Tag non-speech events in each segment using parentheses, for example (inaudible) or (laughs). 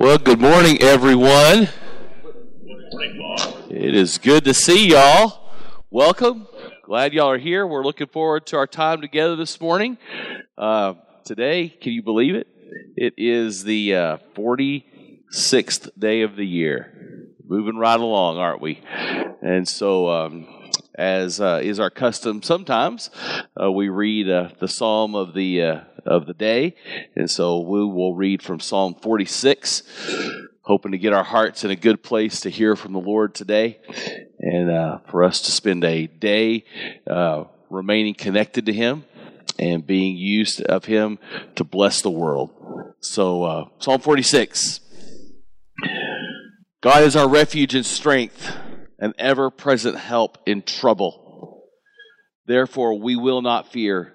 Well, good morning, everyone. It is good to see y'all. Welcome. Glad y'all are here. We're looking forward to our time together this morning. Uh, today, can you believe it? It is the uh, 46th day of the year. Moving right along, aren't we? And so, um, as uh, is our custom, sometimes uh, we read uh, the psalm of the uh, of the day, and so we will read from Psalm 46, hoping to get our hearts in a good place to hear from the Lord today, and uh, for us to spend a day uh, remaining connected to Him and being used of Him to bless the world. So, Psalm 46. God is our refuge and strength, an ever present help in trouble. Therefore, we will not fear,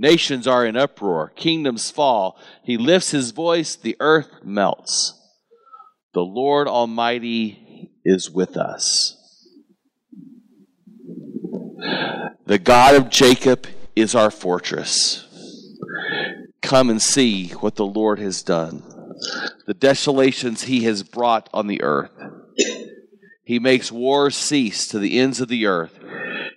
Nations are in uproar, kingdoms fall. He lifts his voice, the earth melts. The Lord Almighty is with us. The God of Jacob is our fortress. Come and see what the Lord has done, the desolations he has brought on the earth. He makes wars cease to the ends of the earth.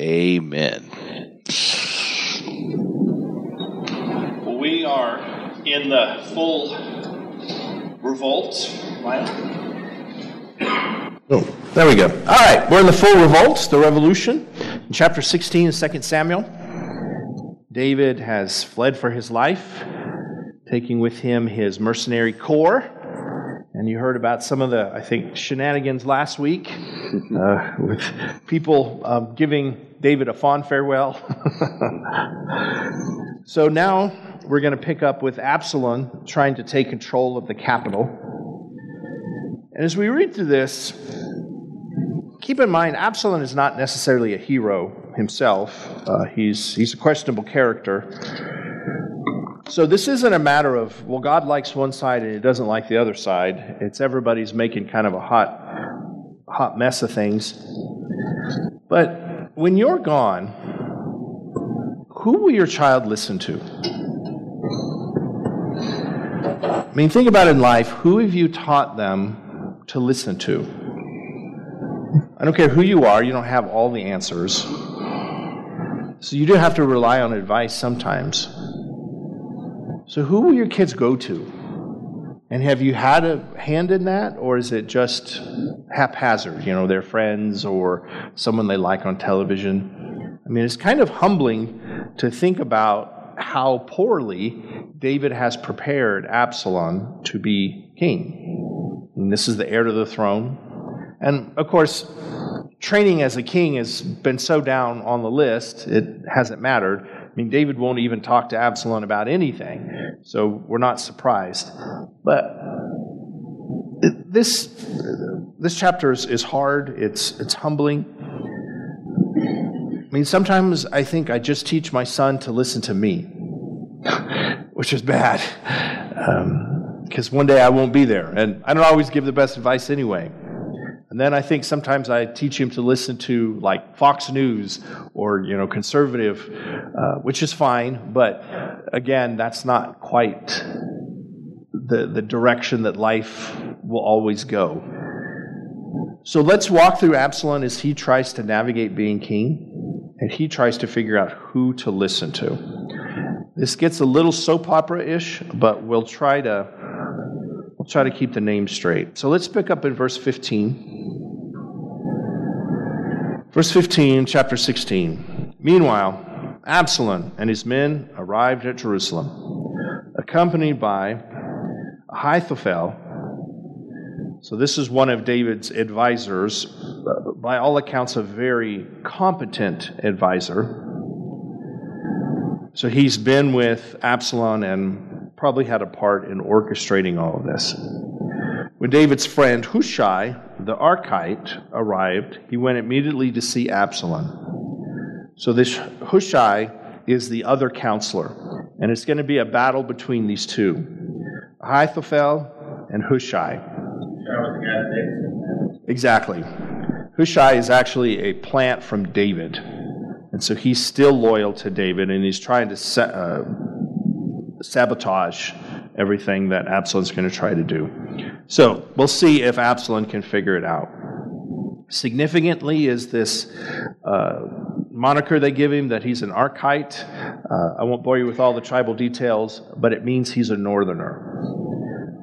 amen. We are in the full revolt. Oh, there we go. All right, we're in the full revolt, the revolution. In chapter 16 of 2 Samuel, David has fled for his life, taking with him his mercenary corps and you heard about some of the, I think, shenanigans last week (laughs) uh, with people um, giving David a fond farewell. (laughs) so now we're going to pick up with Absalom trying to take control of the capital. And as we read through this, keep in mind, Absalom is not necessarily a hero himself, uh, he's, he's a questionable character. So this isn't a matter of, well, God likes one side and he doesn't like the other side. It's everybody's making kind of a hot, hot mess of things. But when you're gone, who will your child listen to? I mean, think about in life. Who have you taught them to listen to? I don't care who you are, you don't have all the answers. So you do have to rely on advice sometimes. So, who will your kids go to? And have you had a hand in that, or is it just haphazard? You know, their friends or someone they like on television? I mean, it's kind of humbling to think about how poorly David has prepared Absalom to be king. And this is the heir to the throne. And of course, training as a king has been so down on the list, it hasn't mattered. I mean, David won't even talk to Absalom about anything, so we're not surprised. But this this chapter is, is hard. It's it's humbling. I mean, sometimes I think I just teach my son to listen to me, (laughs) which is bad, because um, one day I won't be there, and I don't always give the best advice anyway. And then I think sometimes I teach him to listen to like Fox News or you know conservative, uh, which is fine. But again, that's not quite the the direction that life will always go. So let's walk through Absalom as he tries to navigate being king, and he tries to figure out who to listen to. This gets a little soap opera ish, but we'll try to we'll try to keep the name straight. So let's pick up in verse 15. Verse 15, chapter 16. Meanwhile, Absalom and his men arrived at Jerusalem, accompanied by Ahithophel. So, this is one of David's advisors, uh, by all accounts, a very competent advisor. So, he's been with Absalom and probably had a part in orchestrating all of this. When David's friend Hushai, the Archite, arrived, he went immediately to see Absalom. So this Hushai is the other counselor, and it's going to be a battle between these two Ahithophel and Hushai. Exactly. Hushai is actually a plant from David. And so he's still loyal to David, and he's trying to set, uh, sabotage everything that Absalom's going to try to do. So we'll see if Absalom can figure it out. Significantly, is this uh, moniker they give him that he's an Archite. Uh, I won't bore you with all the tribal details, but it means he's a northerner.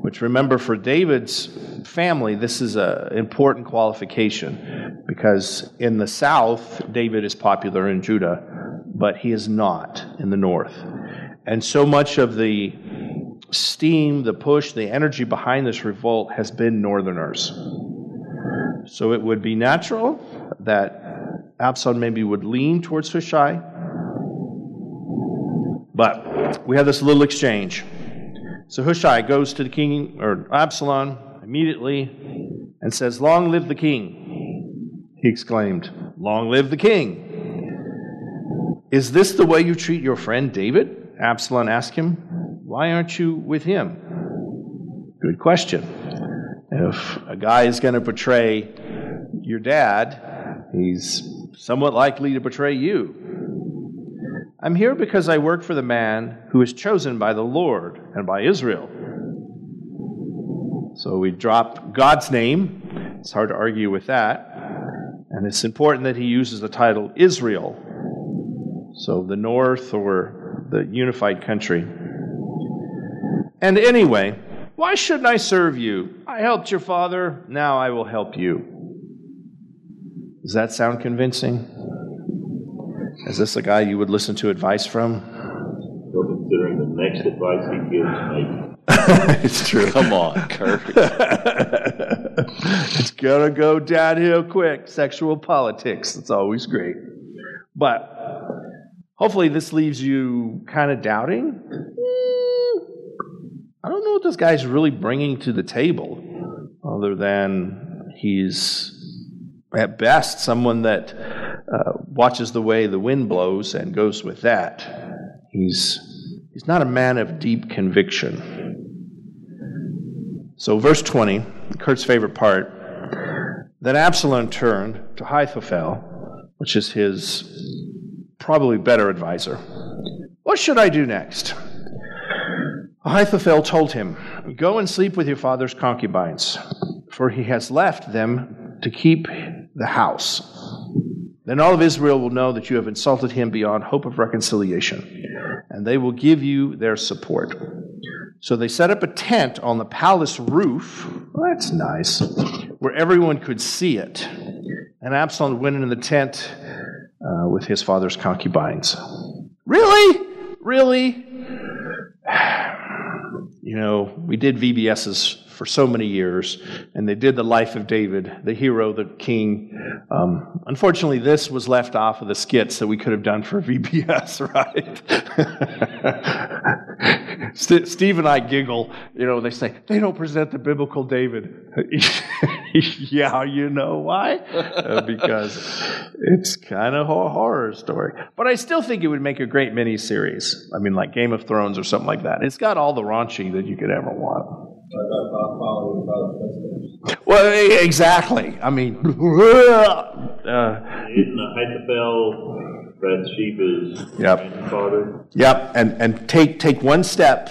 Which, remember, for David's family, this is an important qualification because in the south, David is popular in Judah, but he is not in the north. And so much of the steam, the push, the energy behind this revolt has been Northerners. So it would be natural that Absalom maybe would lean towards Hushai. But we have this little exchange. So Hushai goes to the king, or Absalom, immediately and says, Long live the king. He exclaimed, Long live the king. Is this the way you treat your friend David? Absalom asked him. Why aren't you with him? Good question. If a guy is going to betray your dad, he's somewhat likely to betray you. I'm here because I work for the man who is chosen by the Lord and by Israel. So we drop God's name. It's hard to argue with that. And it's important that he uses the title Israel. So the north or the unified country. And anyway, why shouldn't I serve you? I helped your father, now I will help you. Does that sound convincing? Is this a guy you would listen to advice from? Well, considering the next advice he gives, maybe. (laughs) it's true. Come on, Kurt. (laughs) it's gonna go downhill quick. Sexual politics. It's always great. But hopefully, this leaves you kind of doubting I don't know what this guy's really bringing to the table, other than he's at best someone that uh, watches the way the wind blows and goes with that. He's he's not a man of deep conviction. So, verse 20, Kurt's favorite part. Then Absalom turned to Ahithophel, which is his probably better advisor. What should I do next? Ahithophel told him, Go and sleep with your father's concubines, for he has left them to keep the house. Then all of Israel will know that you have insulted him beyond hope of reconciliation, and they will give you their support. So they set up a tent on the palace roof. Well, that's nice, where everyone could see it. And Absalom went into the tent uh, with his father's concubines. Really? Really? (sighs) You know, we did VBSs for so many years, and they did the life of David, the hero, the king. Um, unfortunately, this was left off of the skits that we could have done for (laughs) VBS, right? (laughs) Steve and I giggle. You know, they say they don't present the biblical David. (laughs) yeah, you know why? Uh, because it's kind of a horror story. But I still think it would make a great mini series. I mean, like Game of Thrones or something like that. It's got all the raunchy that you could ever want. Well, exactly. I mean, (laughs) uh, Ahithophel, Bathsheba's yep. father. Yep, and and take take one step.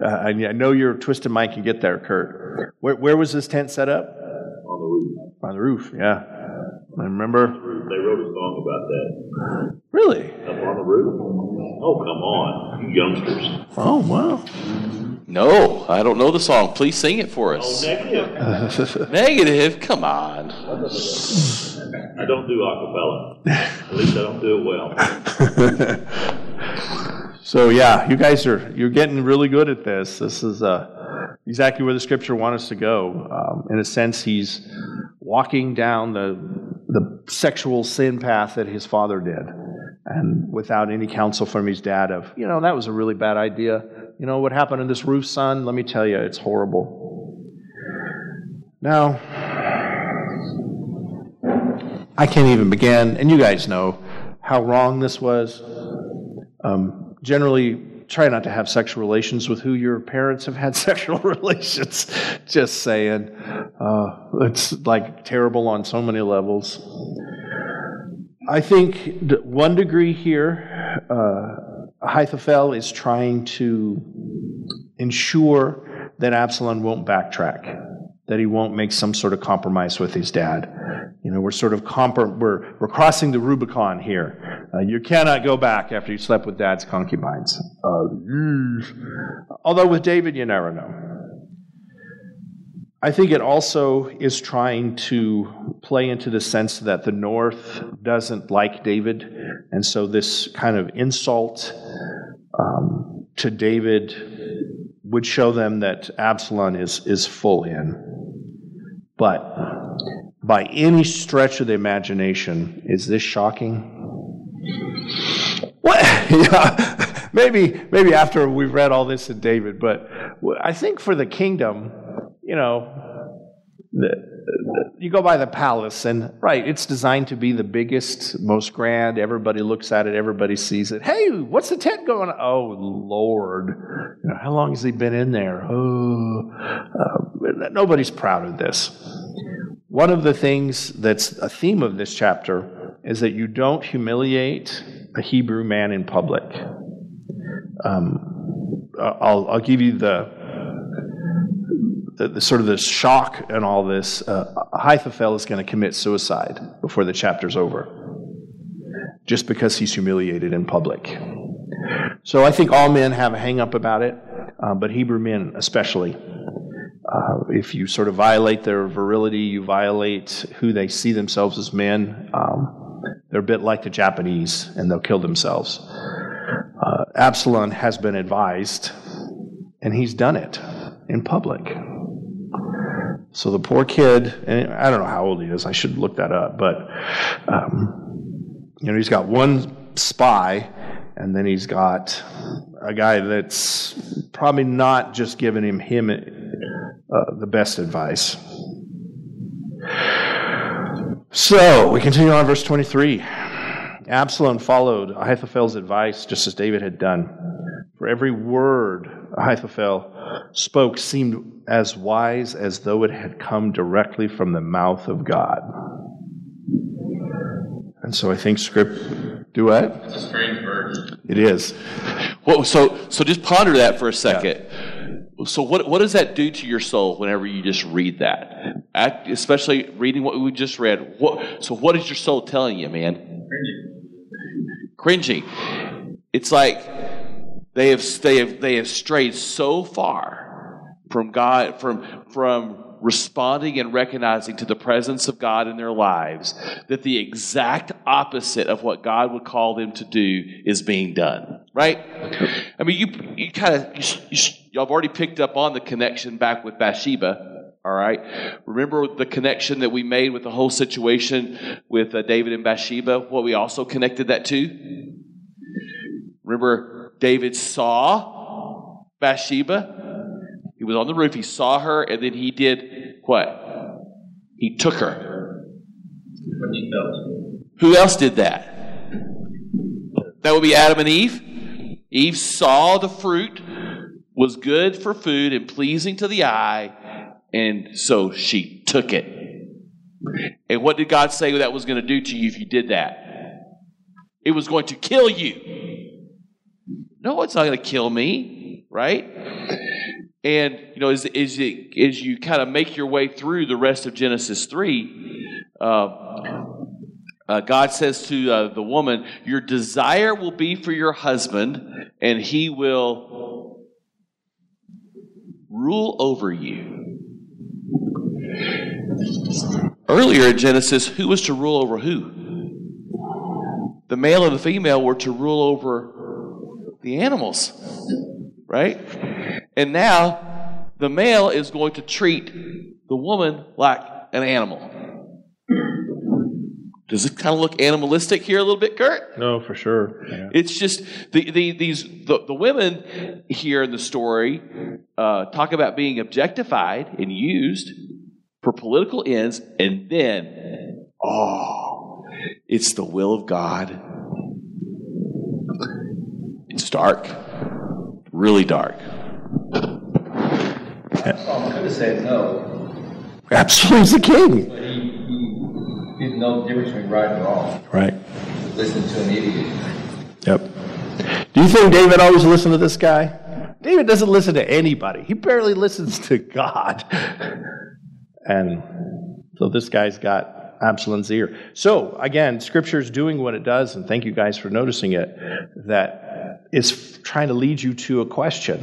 Uh, I know your twisted mind can get there, Kurt. Where, where was this tent set up? On the roof. On the roof, yeah. I remember. They wrote a song about that. Really? Up on the roof? Oh, come on, you youngsters. Oh, wow. No, I don't know the song. Please sing it for Oh, us. negative. (laughs) Negative? Come on. I don't do acapella. At least I don't do it well. (laughs) So yeah, you guys are you're getting really good at this. This is uh, exactly where the scripture wants us to go. Um, in a sense, he's walking down the the sexual sin path that his father did, and without any counsel from his dad of you know that was a really bad idea. You know what happened in this roof, son? Let me tell you, it's horrible. Now, I can't even begin, and you guys know how wrong this was. Um, generally, try not to have sexual relations with who your parents have had (laughs) sexual relations. Just saying. Uh, it's like terrible on so many levels. I think one degree here, uh, Ahithophel is trying to ensure that Absalom won't backtrack, that he won't make some sort of compromise with his dad. You know, we're sort of compar- we're we're crossing the Rubicon here. Uh, you cannot go back after you slept with dad's concubines. Uh, although with David, you never know. I think it also is trying to play into the sense that the North doesn't like David, and so this kind of insult um, to David would show them that Absalom is, is full in. But by any stretch of the imagination, is this shocking? What? (laughs) yeah, maybe, maybe after we've read all this in David, but I think for the kingdom, you know, the, you go by the palace, and right, it's designed to be the biggest, most grand. Everybody looks at it, everybody sees it. Hey, what's the tent going? Oh, Lord. You know, how long has he been in there? Oh, uh, nobody's proud of this. One of the things that's a theme of this chapter is that you don't humiliate a Hebrew man in public. Um, I'll, I'll give you the the, the, sort of the shock and all this, uh, Ahithophel is going to commit suicide before the chapter's over, just because he's humiliated in public. So I think all men have a hang up about it, uh, but Hebrew men especially. Uh, if you sort of violate their virility, you violate who they see themselves as men. Um, they're a bit like the Japanese, and they'll kill themselves. Uh, Absalom has been advised, and he's done it in public. So the poor kid, and I don't know how old he is, I should look that up, but um, you know, he's got one spy, and then he's got a guy that's probably not just giving him him uh, the best advice. So we continue on verse 23. Absalom followed Ahithophel's advice just as David had done. For every word Ahithophel spoke seemed as wise as though it had come directly from the mouth of God. And so I think script do what? It's a strange verse. It is. Well, so so just ponder that for a second. So what what does that do to your soul whenever you just read that? Act, especially reading what we just read. What so what is your soul telling you, man? Cringing. It's like they have they have they have strayed so far from God from from responding and recognizing to the presence of God in their lives that the exact opposite of what God would call them to do is being done. Right? I mean, you you kind of you, y'all have already picked up on the connection back with Bathsheba. All right. Remember the connection that we made with the whole situation with uh, David and Bathsheba? What we also connected that to? Remember, David saw Bathsheba. He was on the roof. He saw her, and then he did what? He took her. Who else did that? That would be Adam and Eve. Eve saw the fruit was good for food and pleasing to the eye, and so she took it. And what did God say that was going to do to you if you did that? It was going to kill you. No, it's not going to kill me, right? And you know, as as, it, as you kind of make your way through the rest of Genesis three, uh, uh, God says to uh, the woman, "Your desire will be for your husband, and he will rule over you. Earlier in Genesis, who was to rule over who? The male and the female were to rule over the animals, right? And now the male is going to treat the woman like an animal. Does it kind of look animalistic here a little bit, Kurt? No, for sure. Yeah. It's just the, the these the, the women here in the story uh, talk about being objectified and used for political ends, and then oh, it's the will of God. It's dark, really dark. Saul could have said no, Absalom's the king. but he, he didn't know the difference between right and wrong. Right. Listen to an idiot. Yep. Do you think David always listened to this guy? David doesn't listen to anybody. He barely listens to God. And so this guy's got Absalom's ear. So again, Scripture's doing what it does, and thank you guys for noticing it. That it's trying to lead you to a question.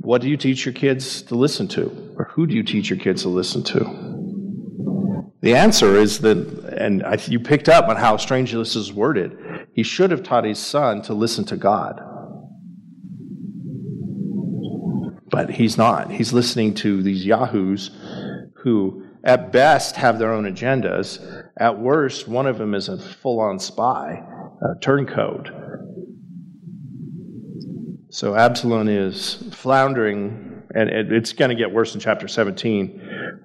What do you teach your kids to listen to, or who do you teach your kids to listen to? The answer is that, and I, you picked up on how strangely this is worded. He should have taught his son to listen to God. But he's not. He's listening to these yahoos who, at best, have their own agendas. At worst, one of them is a full on spy, a turncoat. So Absalom is floundering, and it- it's going to get worse in chapter 17.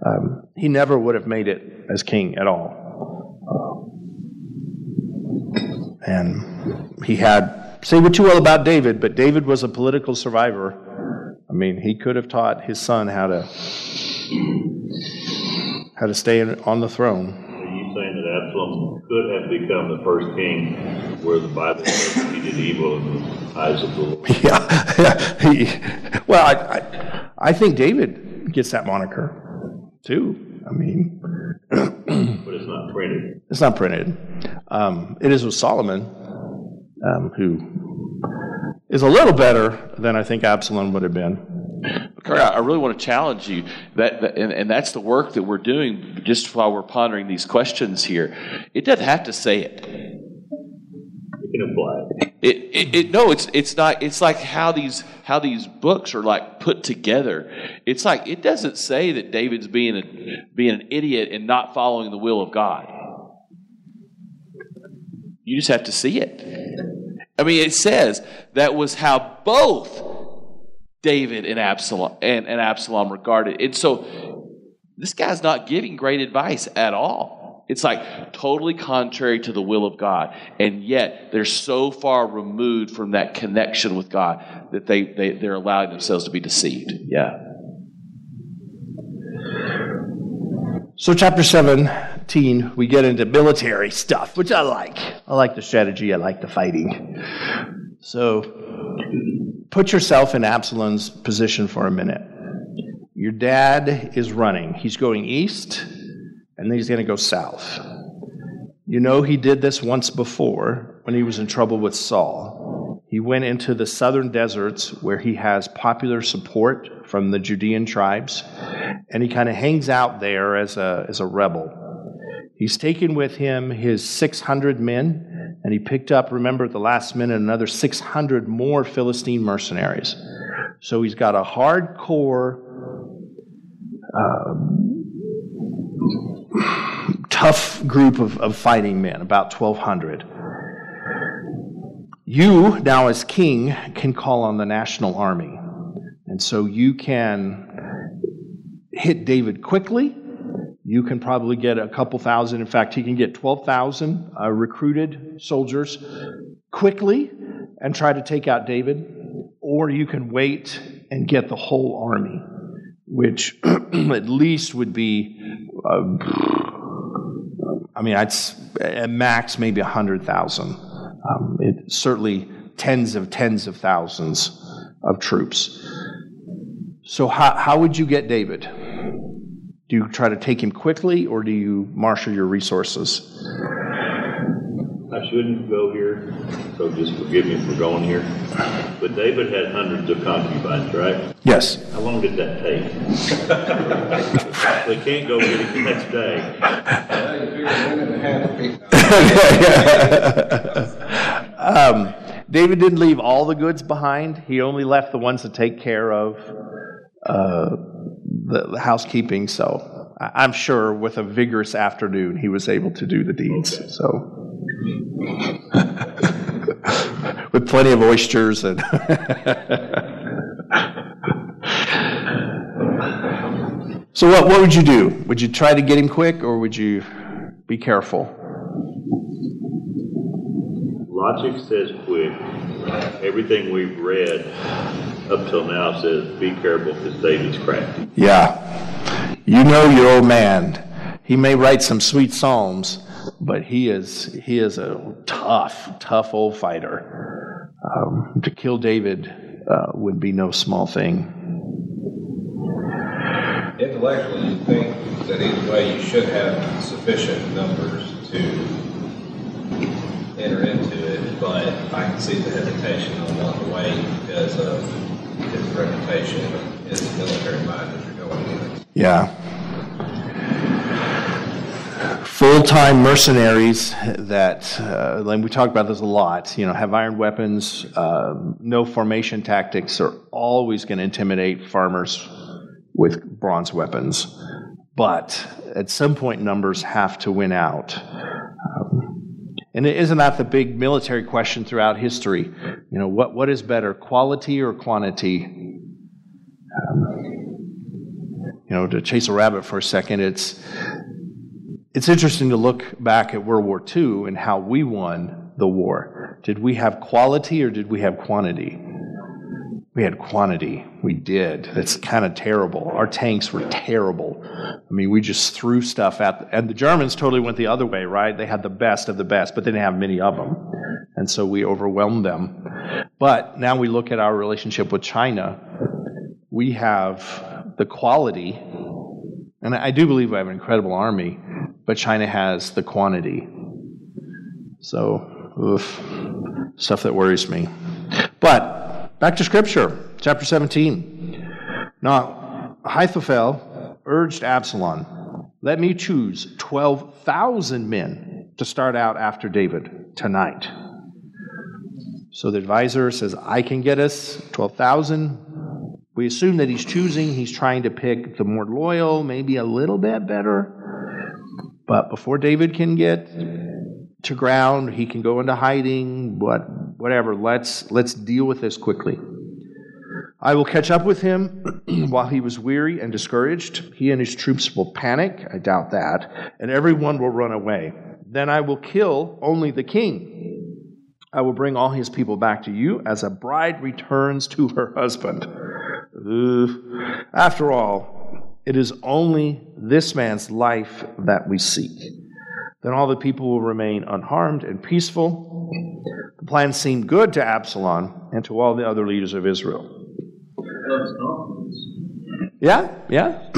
Um, he never would have made it as king at all. And he had, say what you will about David, but David was a political survivor. I mean, he could have taught his son how to how to stay on the throne. Are you saying that Absalom could have become the first king where the Bible says did evil in the eyes of the Lord? (laughs) Yeah, he, well, I, I, I think David gets that moniker too. I mean, (clears throat) But it's not printed. it's not printed. Um, it is with Solomon, um, who is a little better than I think Absalom would have been. Kurt, I I really want to challenge you that, that and, and that's the work that we're doing just while we're pondering these questions here. It doesn't have to say it. Can imply. It, it, it no, it's it's not. It's like how these how these books are like put together. It's like it doesn't say that David's being a, being an idiot and not following the will of God. You just have to see it. I mean, it says that was how both David and Absalom and, and Absalom regarded. And so this guy's not giving great advice at all. It's like totally contrary to the will of God. And yet they're so far removed from that connection with God that they, they, they're allowing themselves to be deceived. Yeah. So, chapter 17, we get into military stuff, which I like. I like the strategy, I like the fighting. So, put yourself in Absalom's position for a minute. Your dad is running, he's going east, and then he's going to go south. You know, he did this once before when he was in trouble with Saul. He went into the southern deserts where he has popular support from the Judean tribes, and he kind of hangs out there as a, as a rebel. He's taken with him his 600 men, and he picked up, remember at the last minute, another 600 more Philistine mercenaries. So he's got a hardcore, um, tough group of, of fighting men, about 1,200. You, now as king, can call on the national army. And so you can hit David quickly. You can probably get a couple thousand. In fact, he can get 12,000 uh, recruited soldiers quickly and try to take out David. Or you can wait and get the whole army, which (clears throat) at least would be, uh, I mean, I'd, at max maybe 100,000. Um, it, certainly tens of tens of thousands of troops. So, how, how would you get David? Do you try to take him quickly or do you marshal your resources? I shouldn't go here, so just forgive me for going here. But David had hundreds of concubines, right? Yes. How long did that take? They can't go get it the next day. Well, you figure a minute and a half to be. Um, David didn't leave all the goods behind. He only left the ones to take care of uh, the, the housekeeping. So I'm sure with a vigorous afternoon, he was able to do the deeds. Okay. So (laughs) with plenty of oysters and. (laughs) so what, what would you do? Would you try to get him quick, or would you be careful? Logic says quick. Everything we've read up till now says be careful because David's crafty. Yeah. You know your old man. He may write some sweet psalms, but he is he is a tough, tough old fighter. Um, to kill David uh, would be no small thing. Intellectually, you think that either way, you should have sufficient numbers to enter into it, but I can see the hesitation on wanting to wait because of his reputation, his military mind as you're going in. Yeah. Full time mercenaries that, uh, and we talk about this a lot, you know, have iron weapons, uh, no formation tactics are always going to intimidate farmers with bronze weapons. But at some point, numbers have to win out. Um, and isn't that the big military question throughout history? You know, what, what is better, quality or quantity? you know, to chase a rabbit for a second, it's it's interesting to look back at World War II and how we won the war. Did we have quality or did we have quantity? We had quantity. We did. That's kind of terrible. Our tanks were terrible. I mean, we just threw stuff at, and the Germans totally went the other way, right? They had the best of the best, but they didn't have many of them. And so we overwhelmed them. But now we look at our relationship with China. We have the quality, and I do believe we have an incredible army, but China has the quantity. So, oof, stuff that worries me. But back to Scripture, chapter 17. Now, Ahithophel urged Absalom, Let me choose 12,000 men to start out after David tonight. So the advisor says, I can get us 12,000. We assume that he's choosing, he's trying to pick the more loyal, maybe a little bit better. But before David can get to ground, he can go into hiding, but whatever. Let's let's deal with this quickly. I will catch up with him (clears throat) while he was weary and discouraged. He and his troops will panic, I doubt that, and everyone will run away. Then I will kill only the king. I will bring all his people back to you as a bride returns to her husband. After all, it is only this man's life that we seek. Then all the people will remain unharmed and peaceful. The plan seemed good to Absalom and to all the other leaders of Israel. Yeah, yeah.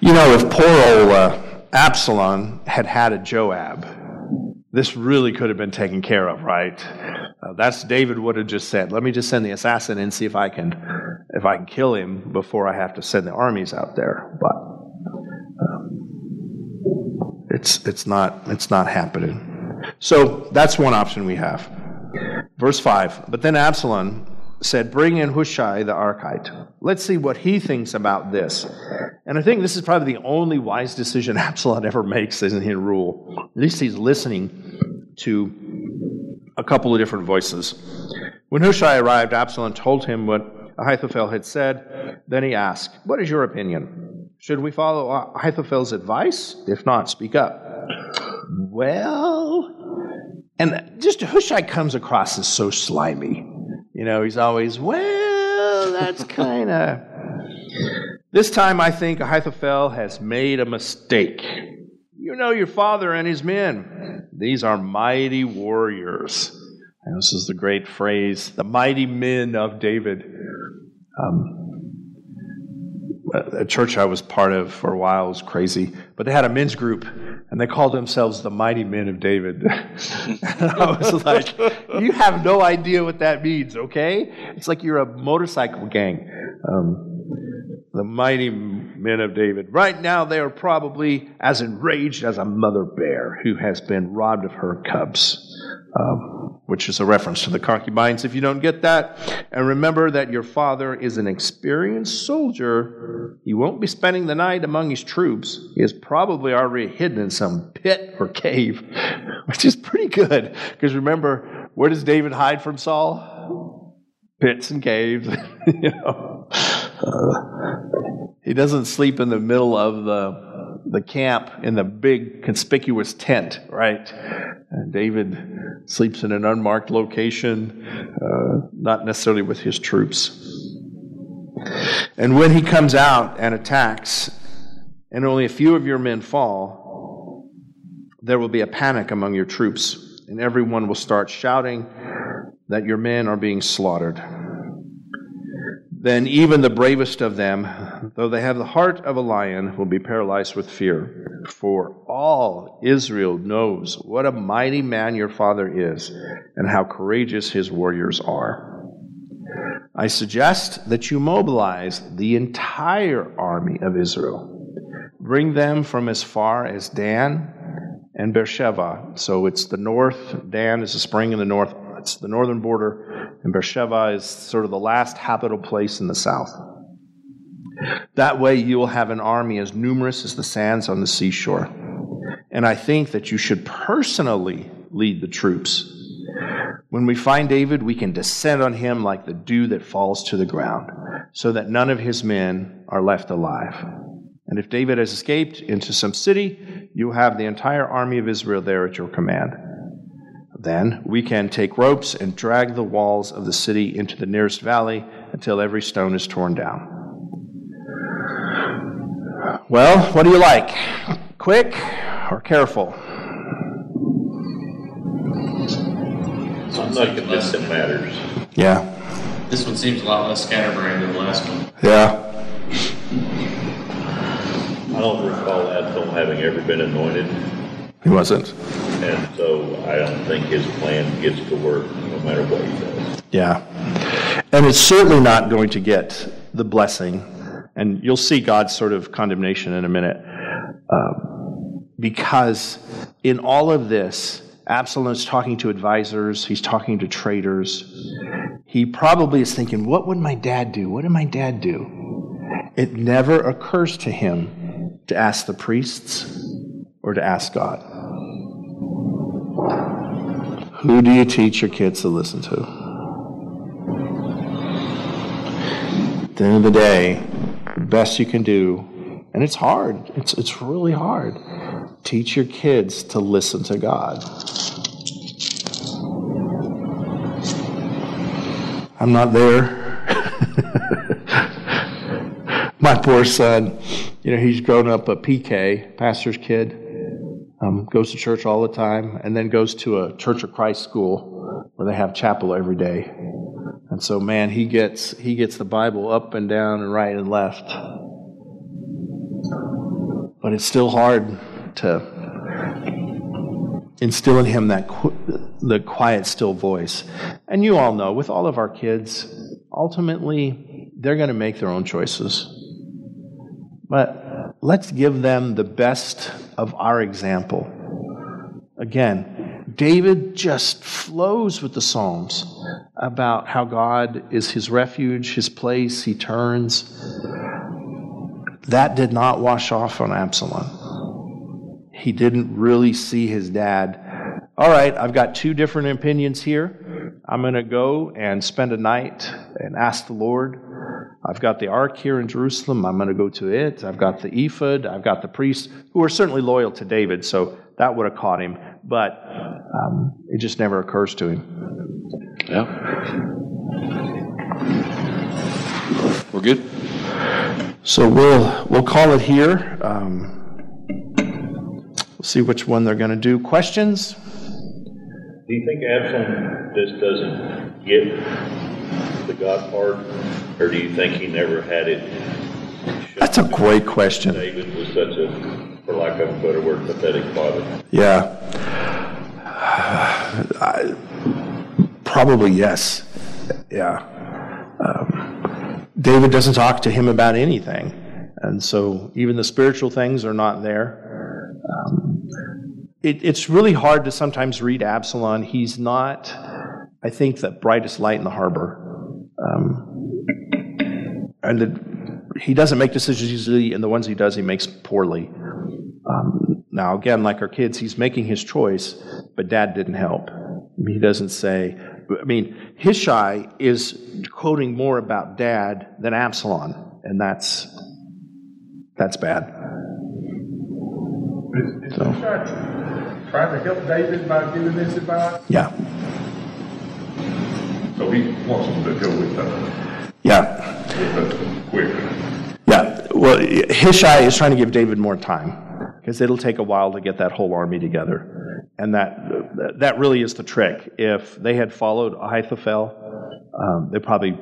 You know, if poor old uh, Absalom had had a Joab, this really could have been taken care of, right? Uh, that's David would have just said, "Let me just send the assassin and see if I can, if I can kill him before I have to send the armies out there." But um, it's it's not it's not happening. So that's one option we have. Verse five. But then Absalom said, Bring in Hushai the Archite. Let's see what he thinks about this. And I think this is probably the only wise decision (laughs) Absalom ever makes in his rule. At least he's listening to a couple of different voices. When Hushai arrived, Absalom told him what Ahithophel had said. Then he asked, What is your opinion? Should we follow Ahithophel's advice? If not, speak up. Well, and just Hushai comes across as so slimy. You know, he's always, well, that's (laughs) kind of. This time I think Ahithophel has made a mistake. You know your father and his men. These are mighty warriors. And this is the great phrase, the mighty men of David. Um, a church I was part of for a while was crazy, but they had a men's group and they called themselves the Mighty Men of David. (laughs) and I was like, you have no idea what that means, okay? It's like you're a motorcycle gang. Um, the mighty men of David. Right now, they are probably as enraged as a mother bear who has been robbed of her cubs, um, which is a reference to the concubines if you don't get that. And remember that your father is an experienced soldier. He won't be spending the night among his troops. He is probably already hidden in some pit or cave, (laughs) which is pretty good. Because remember, where does David hide from Saul? Pits and caves, (laughs) you know. He doesn't sleep in the middle of the, the camp in the big conspicuous tent, right? And David sleeps in an unmarked location, uh, not necessarily with his troops. And when he comes out and attacks, and only a few of your men fall, there will be a panic among your troops, and everyone will start shouting that your men are being slaughtered then even the bravest of them, though they have the heart of a lion, will be paralyzed with fear. For all Israel knows what a mighty man your father is and how courageous his warriors are. I suggest that you mobilize the entire army of Israel. Bring them from as far as Dan and Beersheba. So it's the north. Dan is a spring in the north. The northern border, and Beersheba is sort of the last habitable place in the south. That way, you will have an army as numerous as the sands on the seashore. And I think that you should personally lead the troops. When we find David, we can descend on him like the dew that falls to the ground, so that none of his men are left alive. And if David has escaped into some city, you have the entire army of Israel there at your command. Then we can take ropes and drag the walls of the city into the nearest valley until every stone is torn down. Well, what do you like? Quick or careful? I'm not convinced it matters. Yeah. This one seems a lot less scatterbrained than the last one. Yeah. I don't recall Absalom having ever been anointed, He wasn't. And so I don't think his plan gets to work no matter what he does. Yeah. And it's certainly not going to get the blessing. And you'll see God's sort of condemnation in a minute. Um, because in all of this, Absalom is talking to advisors, he's talking to traitors. He probably is thinking, What would my dad do? What did my dad do? It never occurs to him to ask the priests or to ask God. Who do you teach your kids to listen to? At the end of the day, the best you can do, and it's hard, it's, it's really hard, teach your kids to listen to God. I'm not there. (laughs) My poor son, you know, he's grown up a PK, pastor's kid, um, goes to church all the time, and then goes to a Church of Christ school where they have chapel every day. And so, man, he gets he gets the Bible up and down and right and left. But it's still hard to instill in him that qu- the quiet, still voice. And you all know, with all of our kids, ultimately they're going to make their own choices. But let's give them the best of our example. Again, David just flows with the Psalms about how God is his refuge, his place, he turns. That did not wash off on Absalom. He didn't really see his dad. All right, I've got two different opinions here. I'm going to go and spend a night and ask the Lord. I've got the ark here in Jerusalem. I'm going to go to it. I've got the ephod. I've got the priests who are certainly loyal to David, so that would have caught him. But um, it just never occurs to him. Yeah. We're good? So we'll we'll call it here. Um, we'll see which one they're going to do. Questions? Do you think Absalom just doesn't get the God part, or do you think he never had it? That's a great question. David was such a, for lack of a better word, pathetic father. Yeah. I, probably yes. Yeah. Um, David doesn't talk to him about anything. And so even the spiritual things are not there. Um, it, it's really hard to sometimes read Absalom. He's not, I think, the brightest light in the harbor. Um, and the, he doesn't make decisions easily, and the ones he does, he makes poorly. Um, now, again, like our kids, he's making his choice, but dad didn't help. He doesn't say, I mean, Hushai is quoting more about dad than Absalom, and that's that's bad. Is, is Hushai trying to help David by giving this advice? Yeah, So he wants him to go with that, yeah, yeah. Well, Hushai is trying to give David more time because it'll take a while to get that whole army together, and that that really is the trick. If they had followed Ahithophel, um, they probably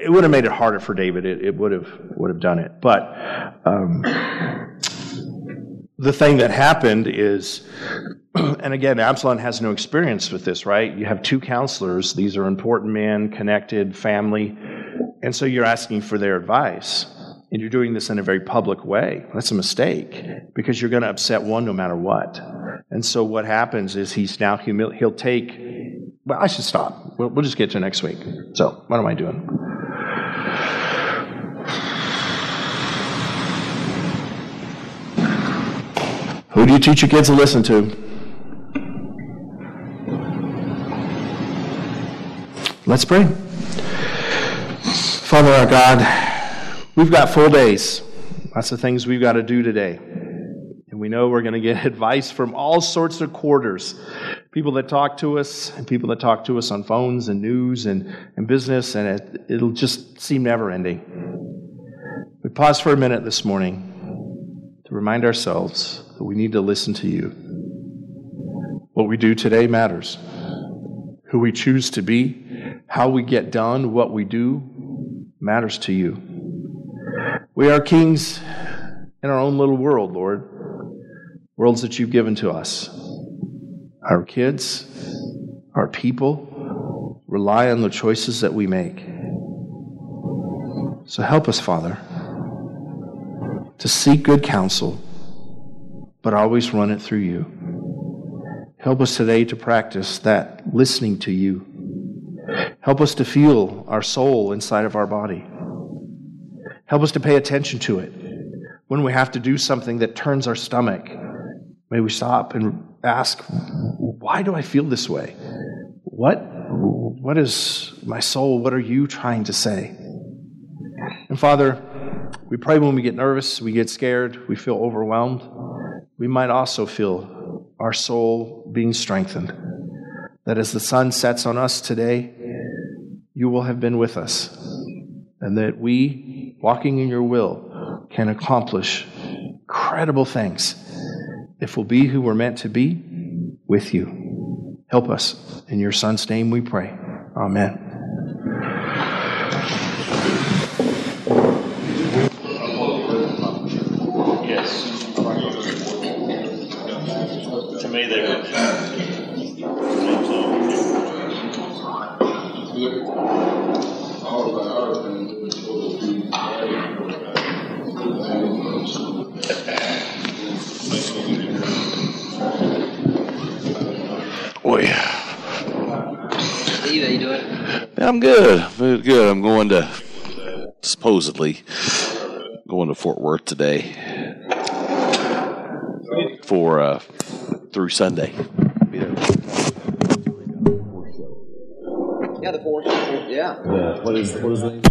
it would have made it harder for David. It, it would have would have done it. But um, the thing that happened is, (clears throat) and again, Absalom has no experience with this, right? You have two counselors; these are important men, connected, family, and so you're asking for their advice, and you're doing this in a very public way. That's a mistake because you're going to upset one no matter what. And so what happens is he's now humil- he'll take. Well, I should stop. We'll, we'll just get to next week. So what am I doing? Who do you teach your kids to listen to? Let's pray. Father our God, we've got full days. Lots of things we've got to do today. And we know we're going to get (laughs) advice from all sorts of quarters. People that talk to us, and people that talk to us on phones and news and, and business, and it, it'll just seem never ending. We pause for a minute this morning to remind ourselves that we need to listen to you. What we do today matters. Who we choose to be, how we get done what we do, matters to you. We are kings in our own little world, Lord. Worlds that you've given to us. Our kids, our people rely on the choices that we make. So help us, Father, to seek good counsel, but always run it through you. Help us today to practice that listening to you. Help us to feel our soul inside of our body. Help us to pay attention to it. When we have to do something that turns our stomach, may we stop and ask, why do I feel this way? What, what is my soul? What are you trying to say? And Father, we pray when we get nervous, we get scared, we feel overwhelmed. We might also feel our soul being strengthened. That as the sun sets on us today, you will have been with us. And that we, walking in your will, can accomplish incredible things if we'll be who we're meant to be with you. Help us. In your Son's name we pray. Amen. Supposedly going to Fort Worth today for uh, through Sunday. Yeah, the four. Yeah. Yeah. What is what is the name?